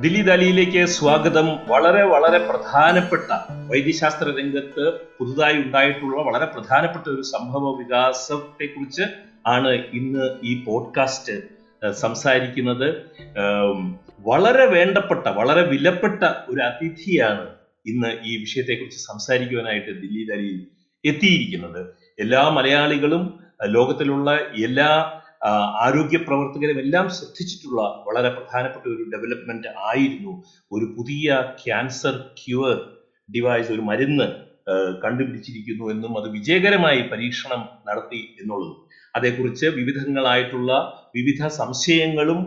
ദില്ലി ദാലിയിലേക്ക് സ്വാഗതം. വളരെ വളരെ പ്രധാനപ്പെട്ട വൈദ്യശാസ്ത്ര രംഗത്ത് പുതുതായി ഉണ്ടായിട്ടുള്ള വളരെ പ്രധാനപ്പെട്ട ഒരു സംഭവ വികാസത്തെ കുറിച്ച് ആണ് ഇന്ന് ഈ പോഡ്കാസ്റ്റ് സംസാരിക്കുന്നത്. വളരെ വേണ്ടപ്പെട്ട വളരെ വിലപ്പെട്ട ഒരു അതിഥിയാണ് ഇന്ന് ഈ വിഷയത്തെക്കുറിച്ച് സംസാരിക്കുവാനായിട്ട് ദില്ലി ദാലിയിൽ എത്തിയിരിക്കുന്നത്. എല്ലാ മലയാളികളും ലോകത്തിലുള്ള എല്ലാ ആരോഗ്യ പ്രവർത്തകരും എല്ലാം ശ്രദ്ധിച്ചിട്ടുള്ള വളരെ പ്രധാനപ്പെട്ട ഒരു ഡെവലപ്മെന്റ് ആയിരുന്നു ഒരു പുതിയ ക്യാൻസർ ക്യൂർ ഡിവൈസ് ഒരു മരുന്ന് കണ്ടുപിടിച്ചിരിക്കുന്നു എന്നും അത് വിജയകരമായി പരീക്ഷണം നടത്തി എന്നുള്ളതും. അതേക്കുറിച്ച് വിവിധങ്ങളായിട്ടുള്ള വിവിധ സംശയങ്ങളും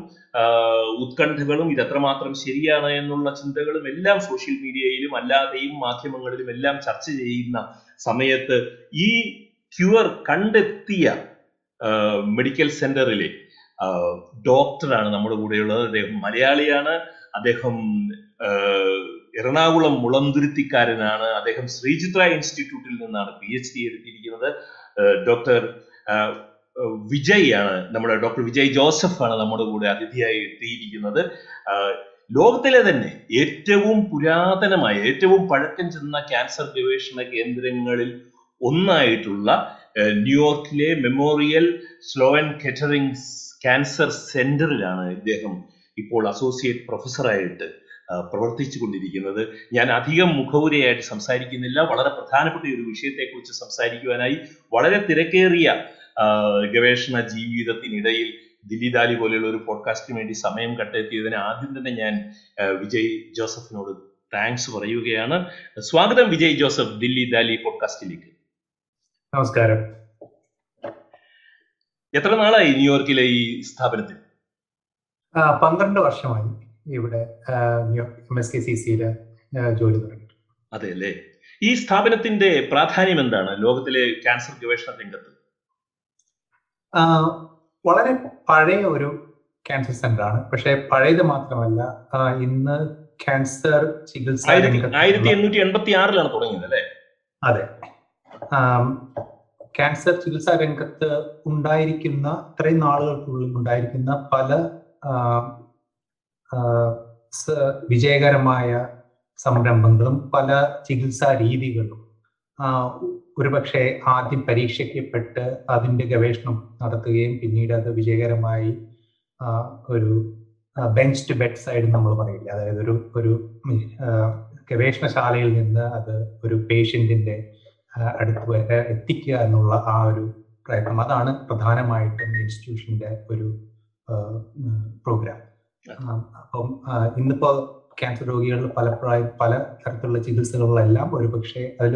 ഉത്കണ്ഠകളും ഇത് എത്രമാത്രം ശരിയാണ് എന്നുള്ള ചിന്തകളും എല്ലാം സോഷ്യൽ മീഡിയയിലും അല്ലാതെയും മാധ്യമങ്ങളിലും എല്ലാം ചർച്ച ചെയ്യുന്ന സമയത്ത് ഈ ക്യൂർ കണ്ടെത്തിയ മെഡിക്കൽ സെന്ററിലെ ഡോക്ടറാണ് നമ്മുടെ കൂടെയുള്ളത്. അദ്ദേഹം മലയാളിയാണ്. അദ്ദേഹം എറണാകുളം മുളന്തുരുത്തിക്കാരനാണ്. അദ്ദേഹം ശ്രീചിത്ര ഇൻസ്റ്റിറ്റ്യൂട്ടിൽ നിന്നാണ് പി എച്ച് ഡി എടുത്തിരിക്കുന്നത് ഡോക്ടർ വിജയ് ആണ് നമ്മുടെ ഡോക്ടർ വിജയ് ജോസഫ് ആണ് നമ്മുടെ കൂടെ അതിഥിയായി എത്തിയിരിക്കുന്നത്. ലോകത്തിലെ തന്നെ ഏറ്റവും പുരാതനമായ ഏറ്റവും പഴക്കം ചെന്ന ക്യാൻസർ ഗവേഷണ കേന്ദ്രങ്ങളിൽ ഒന്നായിട്ടുള്ള ന്യൂയോർക്കിലെ മെമ്മോറിയൽ സ്ലോവൻ കെറ്ററിംഗ് ക്യാൻസർ സെന്ററിലാണ് ഇദ്ദേഹം ഇപ്പോൾ അസോസിയേറ്റ് പ്രൊഫസറായിട്ട് പ്രവർത്തിച്ചു കൊണ്ടിരിക്കുന്നത് ഞാൻ അധികം മുഖവുരയായിട്ട് സംസാരിക്കുന്നില്ല. വളരെ പ്രധാനപ്പെട്ട ഒരു വിഷയത്തെക്കുറിച്ച് സംസാരിക്കുവാനായി വളരെ തിരക്കേറിയ ഗവേഷണ ജീവിതത്തിനിടയിൽ ദില്ലി ദാലി പോലെയുള്ള ഒരു പോഡ്കാസ്റ്റിന് വേണ്ടി സമയം കണ്ടെത്തിയതിന് ആദ്യം തന്നെ ഞാൻ വിജയ് ജോസഫിനോട് താങ്ക്സ് പറയുകയാണ്. സ്വാഗതം വിജയ് ജോസഫ് ദില്ലി ദാലി പോഡ്കാസ്റ്റിലേക്ക്. നമസ്കാരം. എത്ര നാളായി ന്യൂയോർക്കിലെ ഈ സ്ഥാപനത്തിൽ? പന്ത്രണ്ട് വർഷമായി ഇവിടെ എം എസ് കെ സി സിയിൽ ജോലി തുടങ്ങി അതെ അല്ലേ ഈ സ്ഥാപനത്തിന്റെ പ്രാധാന്യം എന്താണ്? ലോകത്തിലെ ക്യാൻസർ ഗവേഷണ രംഗത്ത്? വളരെ പഴയ ഒരു ക്യാൻസർ സെന്റർ ആണ് പക്ഷെ പഴയത് മാത്രമല്ല ഇന്ന് ക്യാൻസർ ചികിത്സ ആയിരത്തി എണ്ണൂറ്റി എൺപത്തി ആറിലാണ് തുടങ്ങിയത് അല്ലേ? അതെ. ക്യാൻസർ ചികിത്സാ രംഗത്ത് ഉണ്ടായിരിക്കുന്ന ഇത്രയും നാളുകൾക്കുള്ളിൽ ഉണ്ടായിരിക്കുന്ന പല വിജയകരമായ സംരംഭങ്ങളും പല ചികിത്സാ രീതികളും ഒരുപക്ഷെ ആദ്യം പരീക്ഷിക്കപ്പെട്ട് അതിന്റെ ഗവേഷണം നടത്തുകയും പിന്നീട് അത് വിജയകരമായി ഒരു ബെഞ്ച് ടു ബെഡ് സൈഡ് നമ്മൾ പറയില്ല? അതായത് ഒരു ഒരു ഗവേഷണശാലയിൽ നിന്ന് അത് ഒരു പേഷ്യന്റിന്റെ അടുത്ത് വരെ എത്തിക്കുക എന്നുള്ള ആ ഒരു പ്രയത്നം. അതാണ് പ്രധാനമായിട്ടും ഇൻസ്റ്റിറ്റ്യൂഷന്റെ ഒരു പ്രോഗ്രാം അപ്പം ഇന്നിപ്പോ ക്യാൻസർ രോഗികളിൽ പലപ്പോഴായി പല തരത്തിലുള്ള ചികിത്സകളിലെല്ലാം ഒരു പക്ഷേ അതിൽ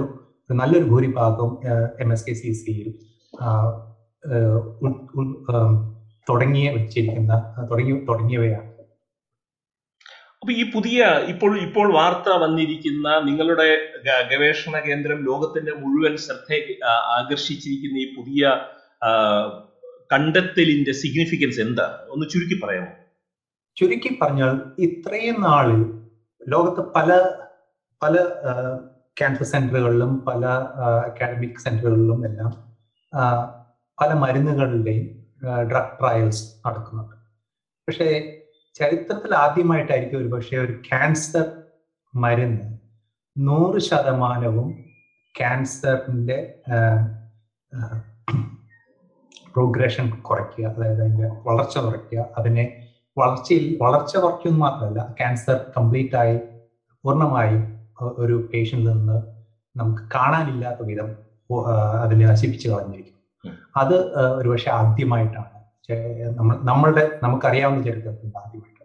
ഒരു നല്ലൊരു ഭൂരിഭാഗം എം എസ് കെ സി സിയിൽ തുടങ്ങിയ വെച്ചിരിക്കുന്ന തുടങ്ങി തുടങ്ങിയവയാണ്. അപ്പൊ ഈ പുതിയ ഇപ്പോൾ ഇപ്പോൾ വാർത്ത വന്നിരിക്കുന്ന നിങ്ങളുടെ ഗവേഷണ കേന്ദ്രം ലോകത്തിന്റെ മുഴുവൻ ശ്രദ്ധ ആകർഷിച്ചിരിക്കുന്ന ഈ പുതിയ കണ്ടെത്തലിന്റെ സിഗ്നിഫിക്കൻസ് എന്താ? ഒന്ന് ചുരുക്കി പറയാമോ? ചുരുക്കി പറഞ്ഞാൽ ഇത്രയും നാളിൽ ലോകത്ത് പല പല ക്യാൻസർ സെന്ററുകളിലും പല അക്കാഡമിക് സെന്ററുകളിലും എല്ലാം പല മരുന്നുകളുടെയും ഡ്രഗ് ട്രയൽസ് നടക്കുന്നുണ്ട്. പക്ഷേ ചരിത്രത്തിൽ ആദ്യമായിട്ടായിരിക്കും ഒരു പക്ഷേ ഒരു ക്യാൻസർ മരുന്ന്. നൂറ് ശതമാനവും ക്യാൻസറിന്റെ പ്രോഗ്രഷൻ കുറയ്ക്കുക അതായത് അതിന്റെ വളർച്ച കുറയ്ക്കുക അതിനെ വളർച്ചയിൽ വളർച്ച കുറയ്ക്കുന്ന മാത്രമല്ല ക്യാൻസർ കംപ്ലീറ്റ് ആയി പൂർണമായും ഒരു പേഷ്യന്റിൽ നിന്ന് നമുക്ക് കാണാനില്ലാത്ത വിധം അതിനെ നശിപ്പിച്ച് കളഞ്ഞിരിക്കും. അത് ഒരു ഒരുപക്ഷെ ആദ്യമായിട്ടാണ്. നമ്മൾ നമ്മളുടെ നമുക്കറിയാവുന്ന ചരിത്രത്തിൽ ആദ്യമായിട്ട്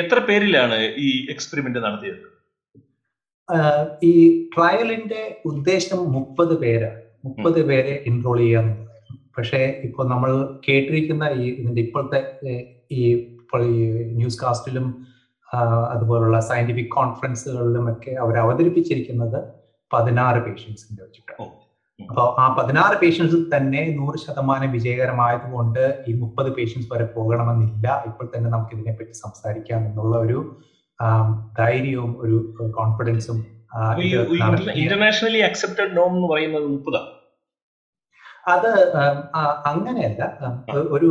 എത്ര പേരിലാണ് ഈ എക്സ്പെരിമെന്റ് നടത്തിയത്? ഈ ട്രയലിന്റെ ഉദ്ദേശം മുപ്പത് പേരാണ്. മുപ്പത് പേരെ എൻറോൾ ചെയ്യുക പക്ഷേ ഇപ്പോൾ നമ്മൾ കേട്ടിരിക്കുന്ന ഈ ഇതിന്റെ ഇപ്പോഴത്തെ ഈ ഇപ്പോൾ ഈ ന്യൂസ് കാസ്റ്റിലും അതുപോലുള്ള സയന്റിഫിക് കോൺഫറൻസുകളിലും ഒക്കെ അവർ അവതരിപ്പിച്ചിരിക്കുന്നത് പതിനാറ് പേഷ്യൻസിന്റെ വെച്ചിട്ടാണ്. അപ്പോൾ ആ പതിനാറ് പേഷ്യൻസിൽ തന്നെ നൂറ് ശതമാനം വിജയകരമായതുകൊണ്ട് ഈ മുപ്പത് പേഷ്യൻസ് വരെ പോകണമെന്നില്ല. ഇപ്പോൾ തന്നെ നമുക്ക് ഇതിനെപ്പറ്റി സംസാരിക്കാം എന്നുള്ള ഒരു ധൈര്യവും ഒരു കോൺഫിഡൻസും ഇന്റർനാഷണലി അക്സെപ്റ്റഡ് നോം എന്ന് പറയുന്നത് മുപ്പതാണ് അത് അങ്ങനെയല്ല. ഒരു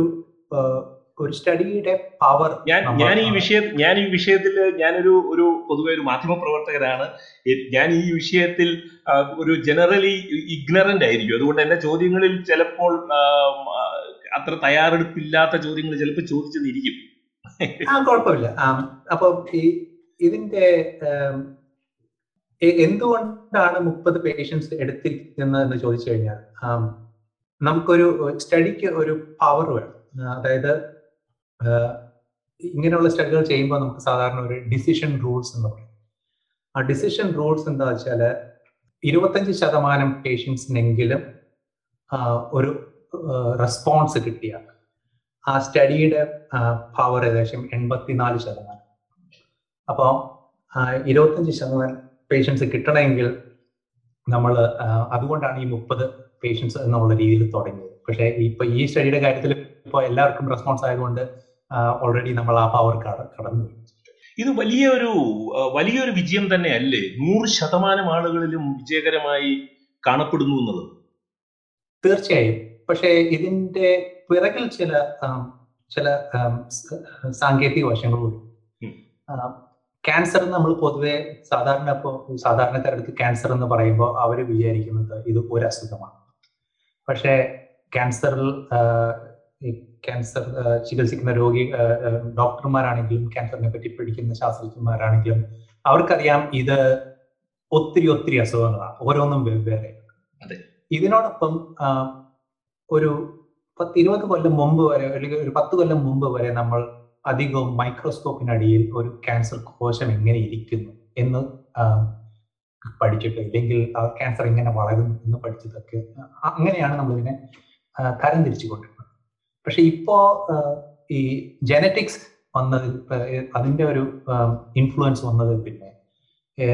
ഒരു സ്റ്റഡിയുടെ പവർ ഞാൻ ഞാൻ ഈ വിഷയ ഞാൻ ഈ വിഷയത്തിൽ ഞാനൊരു ഒരു പൊതുവെ ഒരു മാധ്യമ പ്രവർത്തകരാണ് ഞാൻ ഈ വിഷയത്തിൽ ഒരു ജനറലി ഇഗ്നറന്റ് ആയിരിക്കും. അതുകൊണ്ട് എന്റെ ചോദ്യങ്ങളിൽ ചിലപ്പോൾ അത്ര തയ്യാറെടുപ്പില്ലാത്ത ചോദ്യങ്ങൾ ചിലപ്പോൾ ചോദിച്ചെന്നിരിക്കും. ആ കുഴപ്പമില്ല. അപ്പൊ ഈ ഇതിന്റെ എന്തുകൊണ്ടാണ് മുപ്പത് പേഷ്യൻസ് എടുത്തിരിക്കുന്നത് എന്ന് ചോദിച്ചു കഴിഞ്ഞാൽ നമുക്കൊരു സ്റ്റഡിക്ക് ഒരു പവർ വേണം. അതായത് ഇങ്ങനെയുള്ള സ്റ്റഡികൾ ചെയ്യുമ്പോൾ നമുക്ക് സാധാരണ ഒരു ഡിസിഷൻ റൂൾസ് എന്ന് പറയും. ആ ഡിസിഷൻ റൂൾസ് എന്താ വെച്ചാൽ ഇരുപത്തഞ്ച് ശതമാനം പേഷ്യൻസിനെങ്കിലും ഒരു റെസ്പോൺസ് കിട്ടിയ. ആ സ്റ്റഡിയുടെ പവർ ഏകദേശം എൺപത്തിനാല് ശതമാനം. അപ്പോൾ ഇരുപത്തഞ്ച് ശതമാനം പേഷ്യൻസ് കിട്ടണമെങ്കിൽ നമ്മൾ അതുകൊണ്ടാണ് ഈ മുപ്പത് പേഷ്യൻസ് എന്നുള്ള രീതിയിൽ തുടങ്ങിയത്. പക്ഷേ ഇപ്പൊ ഈ സ്റ്റഡിയുടെ കാര്യത്തിൽ ഇപ്പോൾ എല്ലാവർക്കും റെസ്പോൺസ് ആയതുകൊണ്ട് ഓൾറെഡി നമ്മൾ ആ പവർ കടന്നു ഇത് വലിയൊരു വലിയൊരു വിജയം തന്നെ അല്ലേ നൂറ് ശതമാനം ആളുകളിലും വിജയകരമായി കാണപ്പെടുന്നു എന്നുള്ളത്. തീർച്ചയായും. പക്ഷേ ഇതിന്റെ പിറകിൽ ചില ചില സാങ്കേതിക വശങ്ങളുണ്ട്. ക്യാൻസർ നമ്മൾ പൊതുവെ സാധാരണ ഇപ്പോൾ സാധാരണക്കാരടുത്ത് ക്യാൻസർ എന്ന് പറയുമ്പോൾ അവർ വിചാരിക്കുന്നത് ഇത് ഒരു അസുഖമാണ്. പക്ഷേ ക്യാൻസറിൽ ക്യാൻസർ ചികിത്സിക്കുന്ന രോഗി ഡോക്ടർമാരാണെങ്കിലും ക്യാൻസറിനെ പറ്റി പഠിക്കുന്ന ശാസ്ത്രജ്ഞന്മാരാണെങ്കിലും അവർക്കറിയാം ഇത് ഒത്തിരി ഒത്തിരി അസുഖങ്ങളാണ് ഓരോന്നും വെവ്വേറെ. ഇതിനോടൊപ്പം ഒരു പത്ത് ഇരുപത് കൊല്ലം മുമ്പ് വരെ അല്ലെങ്കിൽ ഒരു പത്ത് കൊല്ലം മുമ്പ് വരെ നമ്മൾ അധികവും മൈക്രോസ്കോപ്പിനടിയിൽ ഒരു ക്യാൻസർ കോശം എങ്ങനെ ഇരിക്കുന്നു എന്ന് പഠിച്ചിട്ട് ഇല്ലെങ്കിൽ ക്യാൻസർ എങ്ങനെ വളരുന്നു എന്ന് പഠിച്ചതൊക്കെ അങ്ങനെയാണ് നമ്മളിതിനെ തരംതിരിച്ചു കൊണ്ടിരുന്നത് പക്ഷെ ഇപ്പോ ഈ ജനറ്റിക്സ് വന്നത് അതിന്റെ ഒരു ഇൻഫ്ലുവൻസ് വന്നത് പിന്നെ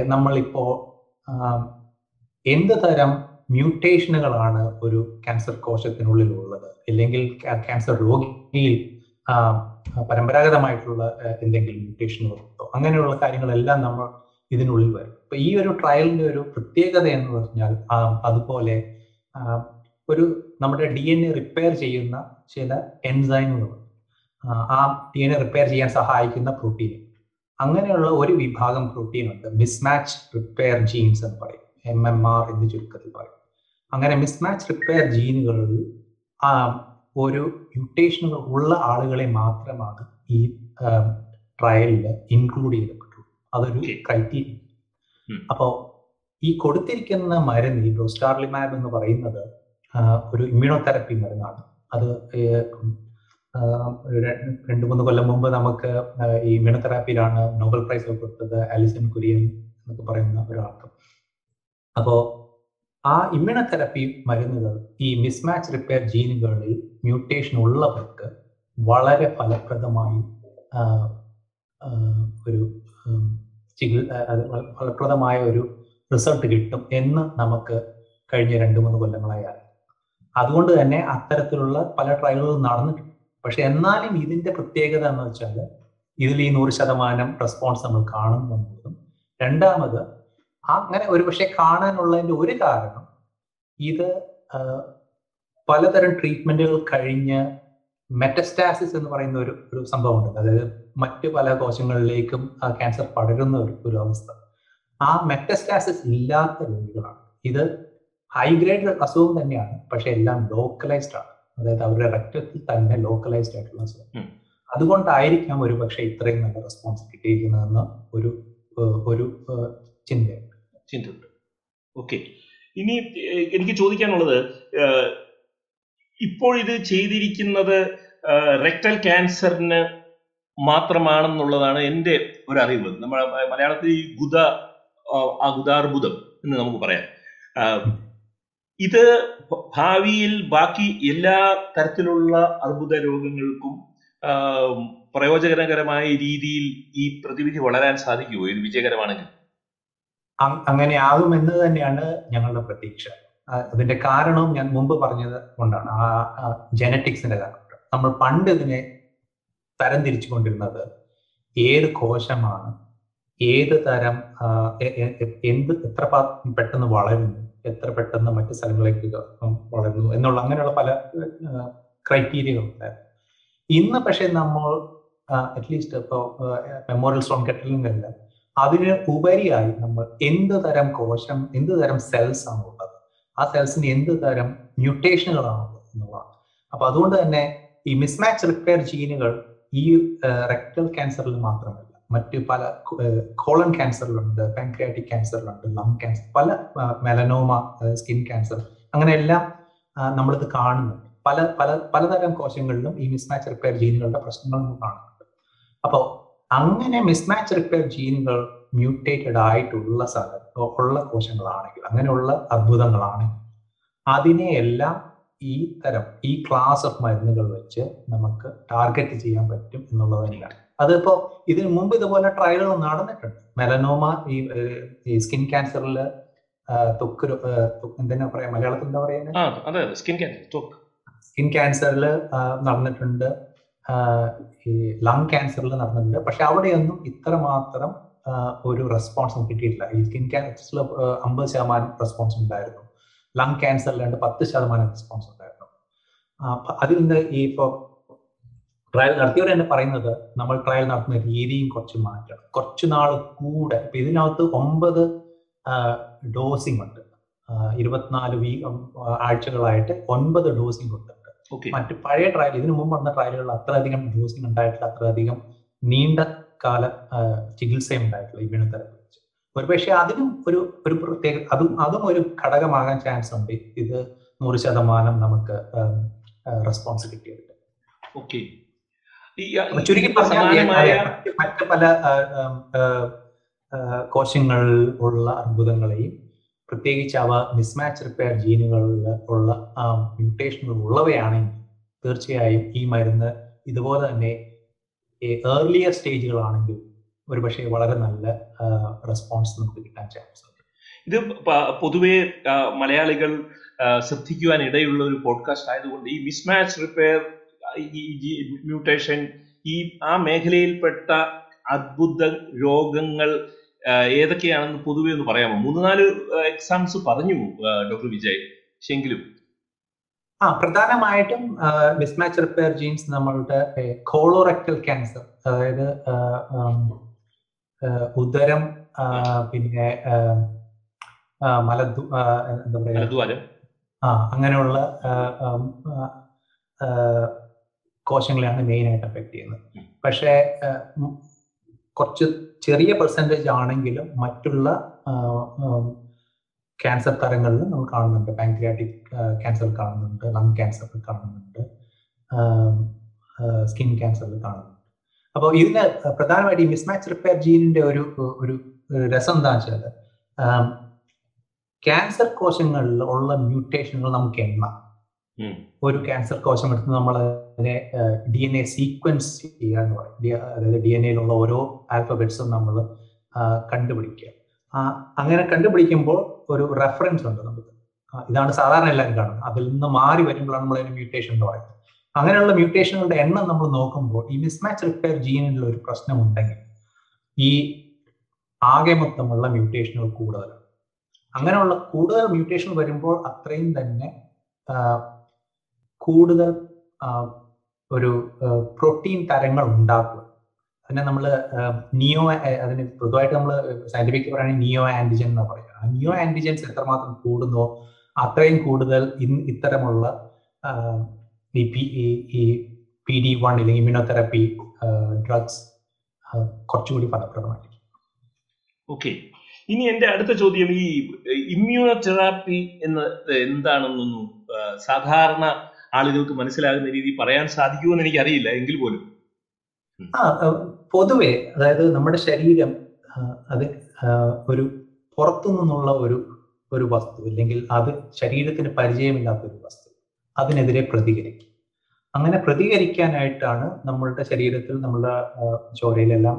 നമ്മളിപ്പോ എന്ത് തരം മ്യൂട്ടേഷനുകളാണ് ഒരു ക്യാൻസർ കോശത്തിനുള്ളിൽ ഉള്ളത് അല്ലെങ്കിൽ ക്യാ- ക്യാൻസർ രോഗിയിൽ പരമ്പരാഗതമായിട്ടുള്ള എന്തെങ്കിലും മ്യൂട്ടേഷനുകളുണ്ടോ അങ്ങനെയുള്ള കാര്യങ്ങളെല്ലാം നമ്മൾ ഇതിനുള്ളിൽ വരും. അപ്പൊ ഈ ഒരു ട്രയലിന്റെ ഒരു പ്രത്യേകത എന്ന് പറഞ്ഞാൽ അതുപോലെ ഒരു നമ്മുടെ ഡി എൻ എ റിപ്പയർ ചെയ്യുന്ന ചില എൻസൈമുകളുണ്ട് ആ, ഡി എൻ എ റിപ്പയർ ചെയ്യാൻ സഹായിക്കുന്ന പ്രോട്ടീൻ അങ്ങനെയുള്ള ഒരു വിഭാഗം പ്രോട്ടീൻ ഉണ്ട്. മിസ്മാച്ച് റിപ്പയർ ജീൻസ് എന്ന് പറയും. എം എം ആർ എന്ന് ചുരുക്കത്തിൽ പറയും. അങ്ങനെ മിസ്മാച്ച് റിപ്പയർ ജീനുകളിൽ ആ ഒരു മ്യൂട്ടേഷനുകൾ ഉള്ള ആളുകളെ മാത്രമാണ് ഈ ട്രയലിൽ ഇൻക്ലൂഡ് ചെയ്തിട്ടുള്ളൂ അതൊരു. ക്രൈറ്റീരിയ ഉം. അപ്പോ ഈ കൊടുത്തിരിക്കുന്ന മരുന്ന് ഈ ബ്രോസ്റ്റാർലിമാബ് എന്ന് പറയുന്നത് ഒരു ഇമ്മ്യൂണോതെറപ്പി മരുന്നാണ് അത് രണ്ട് മൂന്ന് കൊല്ലം മുമ്പ് നമുക്ക് ഈ ഇമ്മ്യൂണോ തെറാപ്പിയിലാണ് നോബൽ പ്രൈസ് കൊടുത്തത് അലിസൺ കുര്യൻ എന്നൊക്കെ പറയുന്ന ഒരാൾക്ക് അപ്പോ ആ ഇമ്മ്യൂണോ തെറാപ്പി മരുന്നുകൾ ഈ മിസ്മാച്ച് റിപ്പയർ ജീനുകളിൽ മ്യൂട്ടേഷൻ ഉള്ളവർക്ക് വളരെ ഫലപ്രദമായി ഒരു ഫലപ്രദമായ ഒരു റിസൾട്ട് കിട്ടും എന്ന് നമുക്ക് കഴിഞ്ഞ രണ്ട് മൂന്ന് കൊല്ലങ്ങളായി അതുകൊണ്ട് തന്നെ അത്തരത്തിലുള്ള പല ട്രയലുകളും നടന്നിട്ടുണ്ട്. പക്ഷെ എന്നാലും ഇതിന്റെ പ്രത്യേകത എന്ന് വെച്ചാൽ ഇതിൽ ഈ നൂറ് ശതമാനം റെസ്പോൺസ് നമ്മൾ കാണുന്നു എന്നുള്ളതും രണ്ടാമത് അങ്ങനെ ഒരു പക്ഷെ കാണാനുള്ളതിന്റെ ഒരു കാരണം ഇത് പലതരം ട്രീറ്റ്മെന്റുകൾ കഴിഞ്ഞ് മെറ്റസ്റ്റാസിസ് എന്ന് പറയുന്ന ഒരു ഒരു സംഭവമുണ്ട്. അതായത് മറ്റ് പല കോശങ്ങളിലേക്കും ക്യാൻസർ പടരുന്ന ഒരു ഒരു അവസ്ഥ. ആ മെറ്റസ്റ്റാസിസ് ഇല്ലാത്ത രോഗികളാണ്. ഇത് ഹൈ ഗ്രേഡ് അസുഖം തന്നെയാണ്. പക്ഷെ എല്ലാം ലോക്കലൈസ്ഡ് ആണ്. അതായത് അവരുടെ രക്തത്തിൽ തന്നെ ലോക്കലൈസ്ഡ് ആയിട്ടുള്ള അസുഖം. അതുകൊണ്ടായിരിക്കാം ഒരു പക്ഷെ ഇത്രയും നല്ല റെസ്പോൺസ് കിട്ടിയിരിക്കുന്നതെന്ന് ഒരു ഒരു ചിന്തയുണ്ട്. ചിന്തയുണ്ട്. ഓക്കെ ഇനി എനിക്ക് ചോദിക്കാനുള്ളത് ഇപ്പോൾ ഇത് ചെയ്തിരിക്കുന്നത് റെക്ടൽ ക്യാൻസറിന് മാത്രമാണെന്നുള്ളതാണ് എന്റെ ഒരു അറിവ് നമ്മൾ മലയാളത്തിൽ ഈ ഗുദ ആ, ഗുദാർബുദം എന്ന് നമുക്ക് പറയാം. ഇത് ഭാവിയിൽ ബാക്കി എല്ലാ തരത്തിലുള്ള അർബുദ രോഗങ്ങൾക്കും പ്രയോജനകരമായ രീതിയിൽ ഈ പ്രതിവിധി വളരാൻ സാധിക്കുമോ ഇത് വിജയകരമാണെങ്കിൽ. അങ്ങനെ ആകുമെന്ന് തന്നെയാണ് ഞങ്ങളുടെ പ്രതീക്ഷ. അതിന്റെ കാരണവും ഞാൻ മുമ്പ് പറഞ്ഞത് കൊണ്ടാണ്. ആ ജനറ്റിക്സിന്റെ കാരണം. നമ്മൾ പണ്ട് ഇതിനെ തരംതിരിച്ചു കൊണ്ടിരുന്നത് ഏത് കോശമാണ് ഏത് തരം എന്ത് എത്ര പെട്ടെന്ന് വളരുന്നു എത്ര പെട്ടെന്ന് മറ്റു സ്ഥലങ്ങളിലേക്ക് വളരുന്നു എന്നുള്ള അങ്ങനെയുള്ള പല ക്രൈറ്റീരിയകൾ ഉണ്ടായിരുന്നു. ഇന്ന് പക്ഷെ നമ്മൾ അറ്റ്ലീസ്റ്റ് ഇപ്പോൾ മെമ്മോറിയൽ സ്റ്റോൺ കെറ്റലിംഗല്ല അതിന് ഉപരിയായി നമ്മൾ എന്ത് തരം കോശം എന്ത് തരം സെൽസ് ആണ് ഉള്ളത്? ആ സെൽസിന് എന്ത് തരം മ്യൂട്ടേഷനുകളാണ് ഉള്ളത് എന്നുള്ളതാണ്. അപ്പൊ അതുകൊണ്ട് തന്നെ ഈ മിസ്മാച്ച് റിപ്പയർ ജീനുകൾ ഈ റെക്ടൽ ക്യാൻസറിൽ മാത്രമല്ല മറ്റ് പല കോളൺ ക്യാൻസറിലുണ്ട് പാൻക്രിയാറ്റിക് ക്യാൻസറിലുണ്ട് ലങ് ക്യാൻസർ പല മെലനോമ സ്കിൻ ക്യാൻസർ അങ്ങനെയെല്ലാം നമ്മളിത് കാണുന്നുണ്ട് പല പല പലതരം കോശങ്ങളിലും ഈ മിസ്മാച്ച് റിപ്പയർ ജീനുകളുടെ പ്രശ്നങ്ങൾ നമ്മൾ കാണുന്നുണ്ട്. അപ്പോൾ അങ്ങനെ മിസ്മാച്ച് റിപ്പയർ ജീനുകൾ മ്യൂട്ടേറ്റഡ് ആയിട്ടുള്ള സ്ഥലം ഉള്ള കോശങ്ങളാണെങ്കിൽ അങ്ങനെയുള്ള അത്ഭുതങ്ങളാണെങ്കിൽ അതിനെയെല്ലാം ഈ തരം ഈ ക്ലാസ് ഓഫ് മരുന്നുകൾ വെച്ച് നമുക്ക് ടാർഗറ്റ് ചെയ്യാൻ പറ്റും എന്നുള്ളത് തന്നെയാണ് അതിപ്പോ ഇതിനു മുമ്പ് ഇതുപോലെ ട്രയലുകൾ നടന്നിട്ടുണ്ട്. മെലനോമ ഈ സ്കിൻ ക്യാൻസറിൽ ത്വക്ക് എന്തിനാ പറയാ? മലയാളത്തിൽ എന്താ പറയുന്നത് സ്കിൻ ക്യാൻസർ സ്കിൻ ക്യാൻസറിൽ നടന്നിട്ടുണ്ട്. ഈ ലങ് ക്യാൻസറിൽ നടന്നിട്ടുണ്ട്. പക്ഷെ അവിടെയൊന്നും ഇത്രമാത്രം ഒരു റെസ്പോൺസ് കിട്ടിയിട്ടില്ല. ഈ സ്കിൻ ക്യാൻസറിൽ അമ്പത് ശതമാനം റെസ്പോൺസ് ഉണ്ടായിരുന്നു. ലങ് ക്യാൻസറിലുണ്ട് പത്ത് ശതമാനം റെസ്പോൺസ് ഉണ്ടായിരുന്നു. അതിൽ നിന്ന് ഈ ഇപ്പോൾ ട്രയൽ നടത്തിയവർ തന്നെ പറയുന്നത് നമ്മൾ ട്രയൽ നടത്തുന്ന രീതിയും കുറച്ച് മാറ്റണം. കുറച്ച് നാൾ കൂടെ. ഇപ്പൊ ഇതിനകത്ത് ഒമ്പത് ഡോസിംഗ് ഉണ്ട്. ഇരുപത്തിനാല് വീ ആഴ്ചകളായിട്ട് ഒൻപത് ഡോസിംഗ് ഉണ്ട്. മറ്റ് പഴയ ട്രയൽ ഇതിനു മുമ്പ് വന്ന ട്രയലുകളിൽ അത്രയധികം ഡോസിംഗ് ഉണ്ടായിട്ടില്ല. അത്രയധികം നീണ്ട കാല ചികിത്സയും ഉണ്ടായിട്ടില്ല തരത്തിൽ വെച്ച് ഒരുപക്ഷെ അതിനും ഒരു ഒരു പ്രത്യേക അതും അതും ഒരു ഘടകമാകാൻ ചാൻസ് ഉണ്ട്. ഇത് നൂറ് ശതമാനം നമുക്ക് റെസ്പോൺസ് കിട്ടിയത് ഓക്കെ ചുരുക്കി മറ്റ് പല കോശങ്ങൾ ഉള്ള അർബുദങ്ങളെയും പ്രത്യേകിച്ച് അവ മിസ്മാച്ച് റിപ്പയർ ജീനുകളിൽ ഉള്ള മ്യൂട്ടേഷനുകൾ ഉള്ളവയാണെങ്കിൽ തീർച്ചയായും ഈ മരുന്ന് ഇതുപോലെ തന്നെ ഏർലിയർ സ്റ്റേജുകളാണെങ്കിൽ ഒരുപക്ഷെ വളരെ നല്ല റെസ്പോൺസ് നമുക്ക് കിട്ടാൻ ചാൻസ് ഉണ്ട്. ഇത് പൊതുവെ മലയാളികൾ ശ്രദ്ധിക്കുവാൻ ഇടയുള്ള ഒരു പോഡ്കാസ്റ്റ് ആയതുകൊണ്ട് ഈ മിസ്മാച്ച് റിപ്പയർ ഈ മ്യൂട്ടേഷൻ ഈ ആ മേഖലയിൽപ്പെട്ട അത്ഭുത രോഗങ്ങൾ ഏതൊക്കെയാണെന്ന് പൊതുവെ ഒന്ന് പറയാമോ? മൂന്ന് നാല് എക്സാംസ് പറഞ്ഞു ഡോക്ടർ വിജയ്. പക്ഷെങ്കിലും ആ പ്രധാനമായിട്ടും മിസ്മാച്ച് റിപ്പയർ ജീൻസ് നമ്മളുടെ കോളോറക്ടൽ ക്യാൻസർ അതായത് ഉദരം പിന്നെ മലദ്വ എന്താ പറയാ? ആ അങ്ങനെയുള്ള കോശങ്ങളെയാണ് മെയിൻ ആയിട്ട് എഫക്ട് ചെയ്യുന്നത്. പക്ഷേ കുറച്ച് ചെറിയ പെർസെന്റേജ് ആണെങ്കിലും മറ്റുള്ള ക്യാൻസർ തരങ്ങളിൽ നമ്മൾ കാണുന്നുണ്ട്. പാൻക്രിയാറ്റിക് ക്യാൻസർ കാണുന്നുണ്ട് ലങ് ക്യാൻസർ കാണുന്നുണ്ട് സ്കിൻ ക്യാൻസറിൽ കാണുന്നുണ്ട്. അപ്പോൾ ഇതിന് പ്രധാനമായിട്ട് ഈ മിസ്മാച്ച് റിപ്പയർ ജീനിന്റെ ഒരു ഒരു രസം എന്താണെന്ന് വെച്ചാൽ ക്യാൻസർ കോശങ്ങളിൽ ഉള്ള മ്യൂട്ടേഷനുകൾ നമുക്ക് എണ്ണാം. ഒരു ക്യാൻസർ കോശം എടുത്ത് നമ്മൾ അതിനെ ഡി എൻ എ സീക്വൻസ് ചെയ്യുക എന്ന് പറയും. അതായത് ഡി എൻ എയിലുള്ള ഓരോ ആൽഫബറ്റ്സും നമ്മൾ കണ്ടുപിടിക്കുക. അങ്ങനെ കണ്ടുപിടിക്കുമ്പോൾ ഒരു റെഫറൻസ് ഉണ്ട് നമുക്ക്. ഇതാണ് സാധാരണ എല്ലാവരും കാണുന്നത്. അതിൽ നിന്ന് മാറി വരുമ്പോഴാണ് നമ്മൾ അതിന് മ്യൂട്ടേഷൻ എന്ന് പറയുന്നത്. അങ്ങനെയുള്ള മ്യൂട്ടേഷനുകളുടെ എണ്ണം നമ്മൾ നോക്കുമ്പോൾ ഈ മിസ്മാച്ച് റിപ്പയർ ജീനിലുള്ള ഒരു പ്രശ്നം ഉണ്ടെങ്കിൽ ഈ ആകെ മൊത്തമുള്ള മ്യൂട്ടേഷനുകൾ കൂടുതലാണ്. അങ്ങനെയുള്ള കൂടുതൽ മ്യൂട്ടേഷൻ വരുമ്പോൾ അത്രയും തന്നെ കൂടുതൽ ഒരു പ്രോട്ടീൻ തരങ്ങൾ ഉണ്ടാക്കുക. അതിനെ നമ്മൾ നിയോ അതിന് പൊതുവായിട്ട് നമ്മൾ സയന്റിഫിക് പറയുകയാണെങ്കിൽ നിയോ ആന്റിജൻ എന്ന് പറയുക. നിയോ ആന്റിജൻസ് എത്രമാത്രം കൂടുന്നോ അത്രയും കൂടുതൽ ഇത്തരമുള്ള ഈ പി ഈ പി ഡി വൺ അല്ലെങ്കിൽ ഇമ്മ്യൂണോതെറപ്പി ഡ്രഗ്സ് കുറച്ചുകൂടി ഫലപ്രദമായിരിക്കും. ഓക്കെ ഇനി എന്റെ അടുത്ത ചോദ്യം ഈ ഇമ്മ്യൂണോതെറാപ്പി എന്ന് എന്താണെന്നൊന്നും സാധാരണ ആളുകൾക്ക് മനസ്സിലാകുന്ന രീതിയിൽ പറയാൻ സാധിക്കുമെന്ന് എനിക്കറിയില്ല എങ്കിൽ പോലും. ആ പൊതുവെ അതായത് നമ്മുടെ ശരീരം അത് ഒരു പുറത്തു നിന്നുള്ള ഒരു ഒരു വസ്തു അല്ലെങ്കിൽ അത് ശരീരത്തിന് പരിചയമില്ലാത്ത ഒരു വസ്തു അതിനെതിരെ പ്രതികരിക്കും. അങ്ങനെ പ്രതികരിക്കാനായിട്ടാണ് നമ്മളുടെ ശരീരത്തിൽ നമ്മളുടെ ചോരയിലെല്ലാം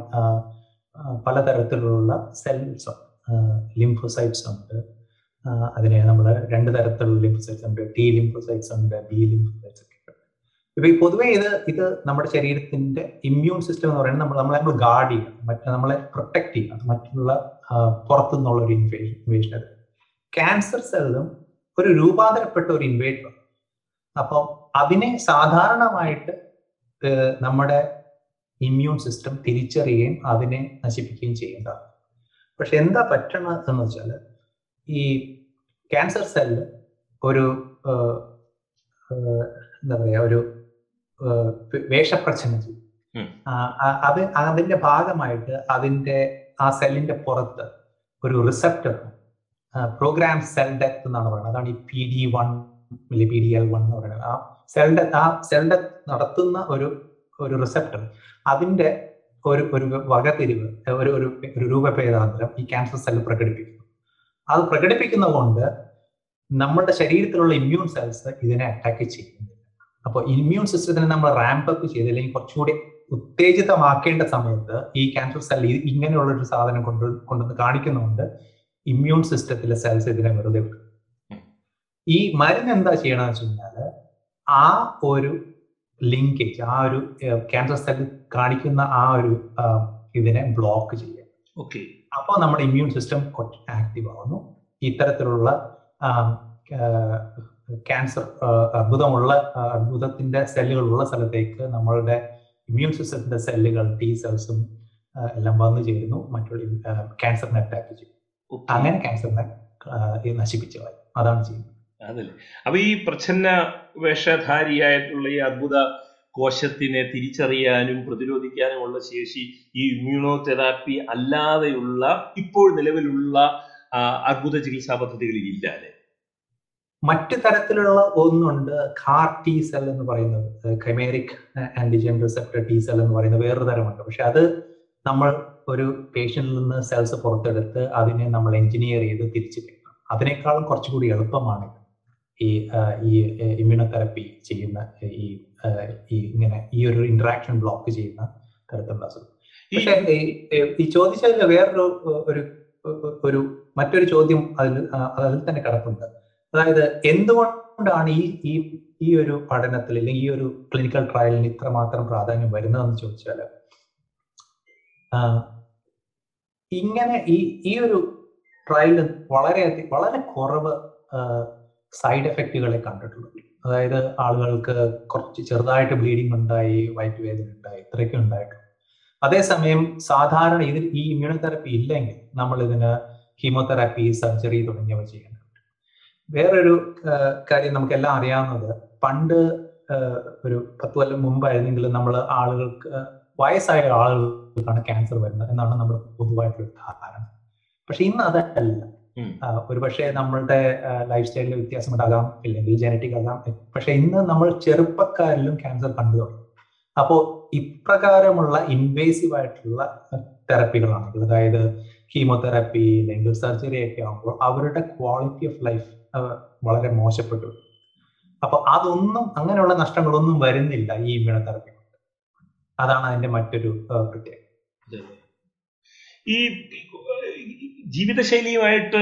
പലതരത്തിലുള്ള സെൽസ് ലിംഫോസൈറ്റ്സ് ഉണ്ട്. അതിനെ നമ്മൾ രണ്ട് തരത്തിലുള്ള ലിംഫോസൈറ്റ്സ് ഉണ്ട്. ടി ലിംഫോസൈറ്റ്സ് ഉണ്ട് ബി ലിംഫോസൈറ്റ്സ് ഒക്കെ ഉണ്ട്. ഇപ്പൊ ഈ പൊതുവെ ഇത് ഇത് നമ്മുടെ ശരീരത്തിന്റെ ഇമ്മ്യൂൺ സിസ്റ്റം എന്ന് പറയുന്നത് നമ്മൾ നമ്മളെ നമ്മൾ ഗാർഡ് ചെയ്യണം. മറ്റേ നമ്മളെ പ്രൊട്ടക്ട് ചെയ്യണം. മറ്റുള്ള പുറത്തു നിന്നുള്ള ഒരു ഇൻവേഷൻ ഇൻവേഷൻ ക്യാൻസർ സെല്ലും ഒരു രൂപാന്തരപ്പെട്ട ഒരു ഇൻവേറ്റർ അപ്പം അതിനെ സാധാരണമായിട്ട് നമ്മുടെ ഇമ്മ്യൂൺ സിസ്റ്റം തിരിച്ചറിയുകയും അതിനെ നശിപ്പിക്കുകയും ചെയ്യേണ്ടതാണ്. പക്ഷെ എന്താ പറ്റണത് എന്ന് വെച്ചാൽ ഈ ക്യാൻസർ സെൽ ഒരു എന്താ പറയുക ഒരു വേഷപ്രച്ഛനം ചെയ്യും അത് അതിന്റെ ഭാഗമായിട്ട് അതിന്റെ ആ സെല്ലിന്റെ പുറത്ത് ഒരു റിസപ്റ്റർ പ്രോഗ്രാം സെൽ ഡെത്ത് എന്നാണ് പറയുന്നത്. അതാണ് ഈ P D one P D L one എന്ന് പറയുന്നത്. ആ സെൽ ഡെത്ത് ആ സെൽ ഡെത്ത് നടത്തുന്ന ഒരു ഒരു റിസപ്റ്റർ അതിന്റെ ഒരു ഒരു വകതിരിവ് ഒരു ഒരു രൂപഭേദാന്തരം ഈ ക്യാൻസർ സെൽ പ്രകടിപ്പിക്കുന്നു. അത് പ്രകടിപ്പിക്കുന്നതുകൊണ്ട് നമ്മുടെ ശരീരത്തിലുള്ള ഇമ്മ്യൂൺ സെൽസ് ഇതിനെ അറ്റാക്ക് ചെയ്യുന്നില്ല അപ്പോൾ ഇമ്മ്യൂൺ സിസ്റ്റത്തിനെ നമ്മൾ റാമ്പ് അപ്പ് ചെയ്ത് അല്ലെങ്കിൽ കുറച്ചുകൂടി ഉത്തേജിതമാക്കേണ്ട സമയത്ത് ഈ ക്യാൻസർ സെൽ ഇങ്ങനെയുള്ള ഒരു സാധനം കൊണ്ട് കൊണ്ടുവന്ന് കാണിക്കുന്നതുകൊണ്ട് ഇമ്മ്യൂൺ സിസ്റ്റത്തിലെ സെൽസ് ഇതിനെ വെറുതെ വിടും ഈ മരുന്ന് എന്താ ചെയ്യണമെന്ന് വെച്ച് കഴിഞ്ഞാൽ ആ ഒരു ലിങ്കേജ് ആ ഒരു ക്യാൻസർ സെൽ കാണിക്കുന്ന ആ ഒരു ഇതിനെ ബ്ലോക്ക് ചെയ്യുക. ഓക്കെ അപ്പോൾ നമ്മുടെ ഇമ്മ്യൂൺ സിസ്റ്റം ആക്റ്റീവ് ആവുന്നു. ഇത്തരത്തിലുള്ള ക്യാൻസർ അർബുദമുള്ള അർബുദത്തിന്റെ സെല്ലുകളുള്ള സ്ഥലത്തേക്ക് നമ്മളുടെ ഇമ്മ്യൂൺ സിസ്റ്റത്തിന്റെ സെല്ലുകൾ ടി സെൽസും എല്ലാം വന്നു ചേരുന്നു. മറ്റുള്ള ക്യാൻസറിനെ അറ്റാക്ക് ചെയ്യും. അങ്ങനെ ക്യാൻസറിനെ നശിപ്പിച്ചു അതാണ് ചെയ്യുന്നത്. അതല്ലേ. അപ്പൊ ഈ പ്രച്ഛന്ന വേഷധാരിയായിട്ടുള്ള ഈ അർബുദ കോശത്തിനെ തിരിച്ചറിയാനും പ്രതിരോധിക്കാനുമുള്ള ശേഷി ഈ ഇമ്മ്യൂണോ തെറാപ്പി അല്ലാതെയുള്ള ഇപ്പോൾ നിലവിലുള്ള അർബുദ ചികിത്സാ പദ്ധതികളിൽ ഇല്ല മറ്റു തരത്തിലുള്ള ഒന്നുണ്ട് കാർ ടി സെൽ എന്ന് പറയുന്നത്. Chimeric antigen receptor T cell എന്ന് പറയുന്ന വേറൊരു തരമുണ്ട്. പക്ഷെ അത് നമ്മൾ ഒരു പേഷ്യന്റിൽ നിന്ന് സെൽസ് പുറത്തെടുത്ത് അതിനെ നമ്മൾ എഞ്ചിനീയർ ചെയ്ത് തിരിച്ചു കിട്ടണം. അതിനേക്കാളും കുറച്ചുകൂടി എളുപ്പമാണ് ഈ ഈ ഇമ്മ്യൂണോതെറപ്പി ചെയ്യുന്ന ഈ ഈ ഇങ്ങനെ ഈ ഒരു ഇന്ററാക്ഷൻ ബ്ലോക്ക് ചെയ്യുന്ന തരത്തിലുള്ള അസുഖം. പക്ഷേ ഈ ചോദിച്ചതിൽ വേറൊരു ഒരു ഒരു മറ്റൊരു ചോദ്യം അതിൽ അതിൽ തന്നെ കിടപ്പുണ്ട്. അതായത് എന്തുകൊണ്ടാണ് ഈ ഈ ഈ ഒരു പഠനത്തിൽ അല്ലെങ്കിൽ ഈ ഒരു ക്ലിനിക്കൽ ട്രയലിന് ഇത്രമാത്രം പ്രാധാന്യം വരുന്നതെന്ന് ചോദിച്ചാൽ ഇങ്ങനെ ഈ ഈ ഒരു ട്രയലിൽ വളരെ വളരെ കുറവ് സൈഡ് എഫക്റ്റുകളെ കണ്ടിട്ടുള്ളൂ അതായത് ആളുകൾക്ക് കുറച്ച് ചെറുതായിട്ട് ബ്ലീഡിംഗ് ഉണ്ടായി വയറ്റ് വേദന ഉണ്ടായി ഇത്രയൊക്കെ ഉണ്ടായിട്ടുള്ളൂ അതേസമയം സാധാരണ ഇതിൽ ഈ ഇമ്മ്യൂണോതെറപ്പി ഇല്ലെങ്കിൽ നമ്മൾ ഇതിന് കീമോതെറാപ്പി സർജറി തുടങ്ങിയവ ചെയ്യേണ്ടതുണ്ട്. വേറൊരു കാര്യം നമുക്കെല്ലാം അറിയാവുന്നത് പണ്ട് ഒരു പത്ത് കൊല്ലം മുമ്പായിരുന്നെങ്കിൽ നമ്മൾ ആളുകൾക്ക് വയസ്സായ ആളുകൾക്കാണ് ക്യാൻസർ വരുന്നത്. എന്നാണ് നമ്മുടെ പൊതുവായിട്ടുള്ള ധാരണ. പക്ഷെ ഇന്ന് അതല്ല. ഒരുപക്ഷെ നമ്മളുടെ ലൈഫ് സ്റ്റൈലിൽ വ്യത്യാസം ഉണ്ടാകാം അല്ലെങ്കിൽ ജനറ്റിക് ആകാം. പക്ഷെ ഇന്ന് നമ്മൾ ചെറുപ്പക്കാരിലും ക്യാൻസർ കണ്ടു തുടങ്ങി. അപ്പോൾ ഇപ്രകാരമുള്ള ഇൻവേസീവ് ആയിട്ടുള്ള തെറപ്പികളാണെങ്കിൽ അതായത് കീമോതെറാപ്പി അല്ലെങ്കിൽ സർജറി ഒക്കെ ആകുമ്പോൾ അവരുടെ ക്വാളിറ്റി ഓഫ് ലൈഫ് വളരെ മോശപ്പെട്ടു. അപ്പൊ അതൊന്നും അങ്ങനെയുള്ള നഷ്ടങ്ങളൊന്നും വരുന്നില്ല ഈ ഇമ്മ്യൂണോതെറപ്പി കൊണ്ട്. അതാണ് അതിന്റെ മറ്റൊരു പ്രത്യേകത. ഈ ജീവിതശൈലിയുമായിട്ട്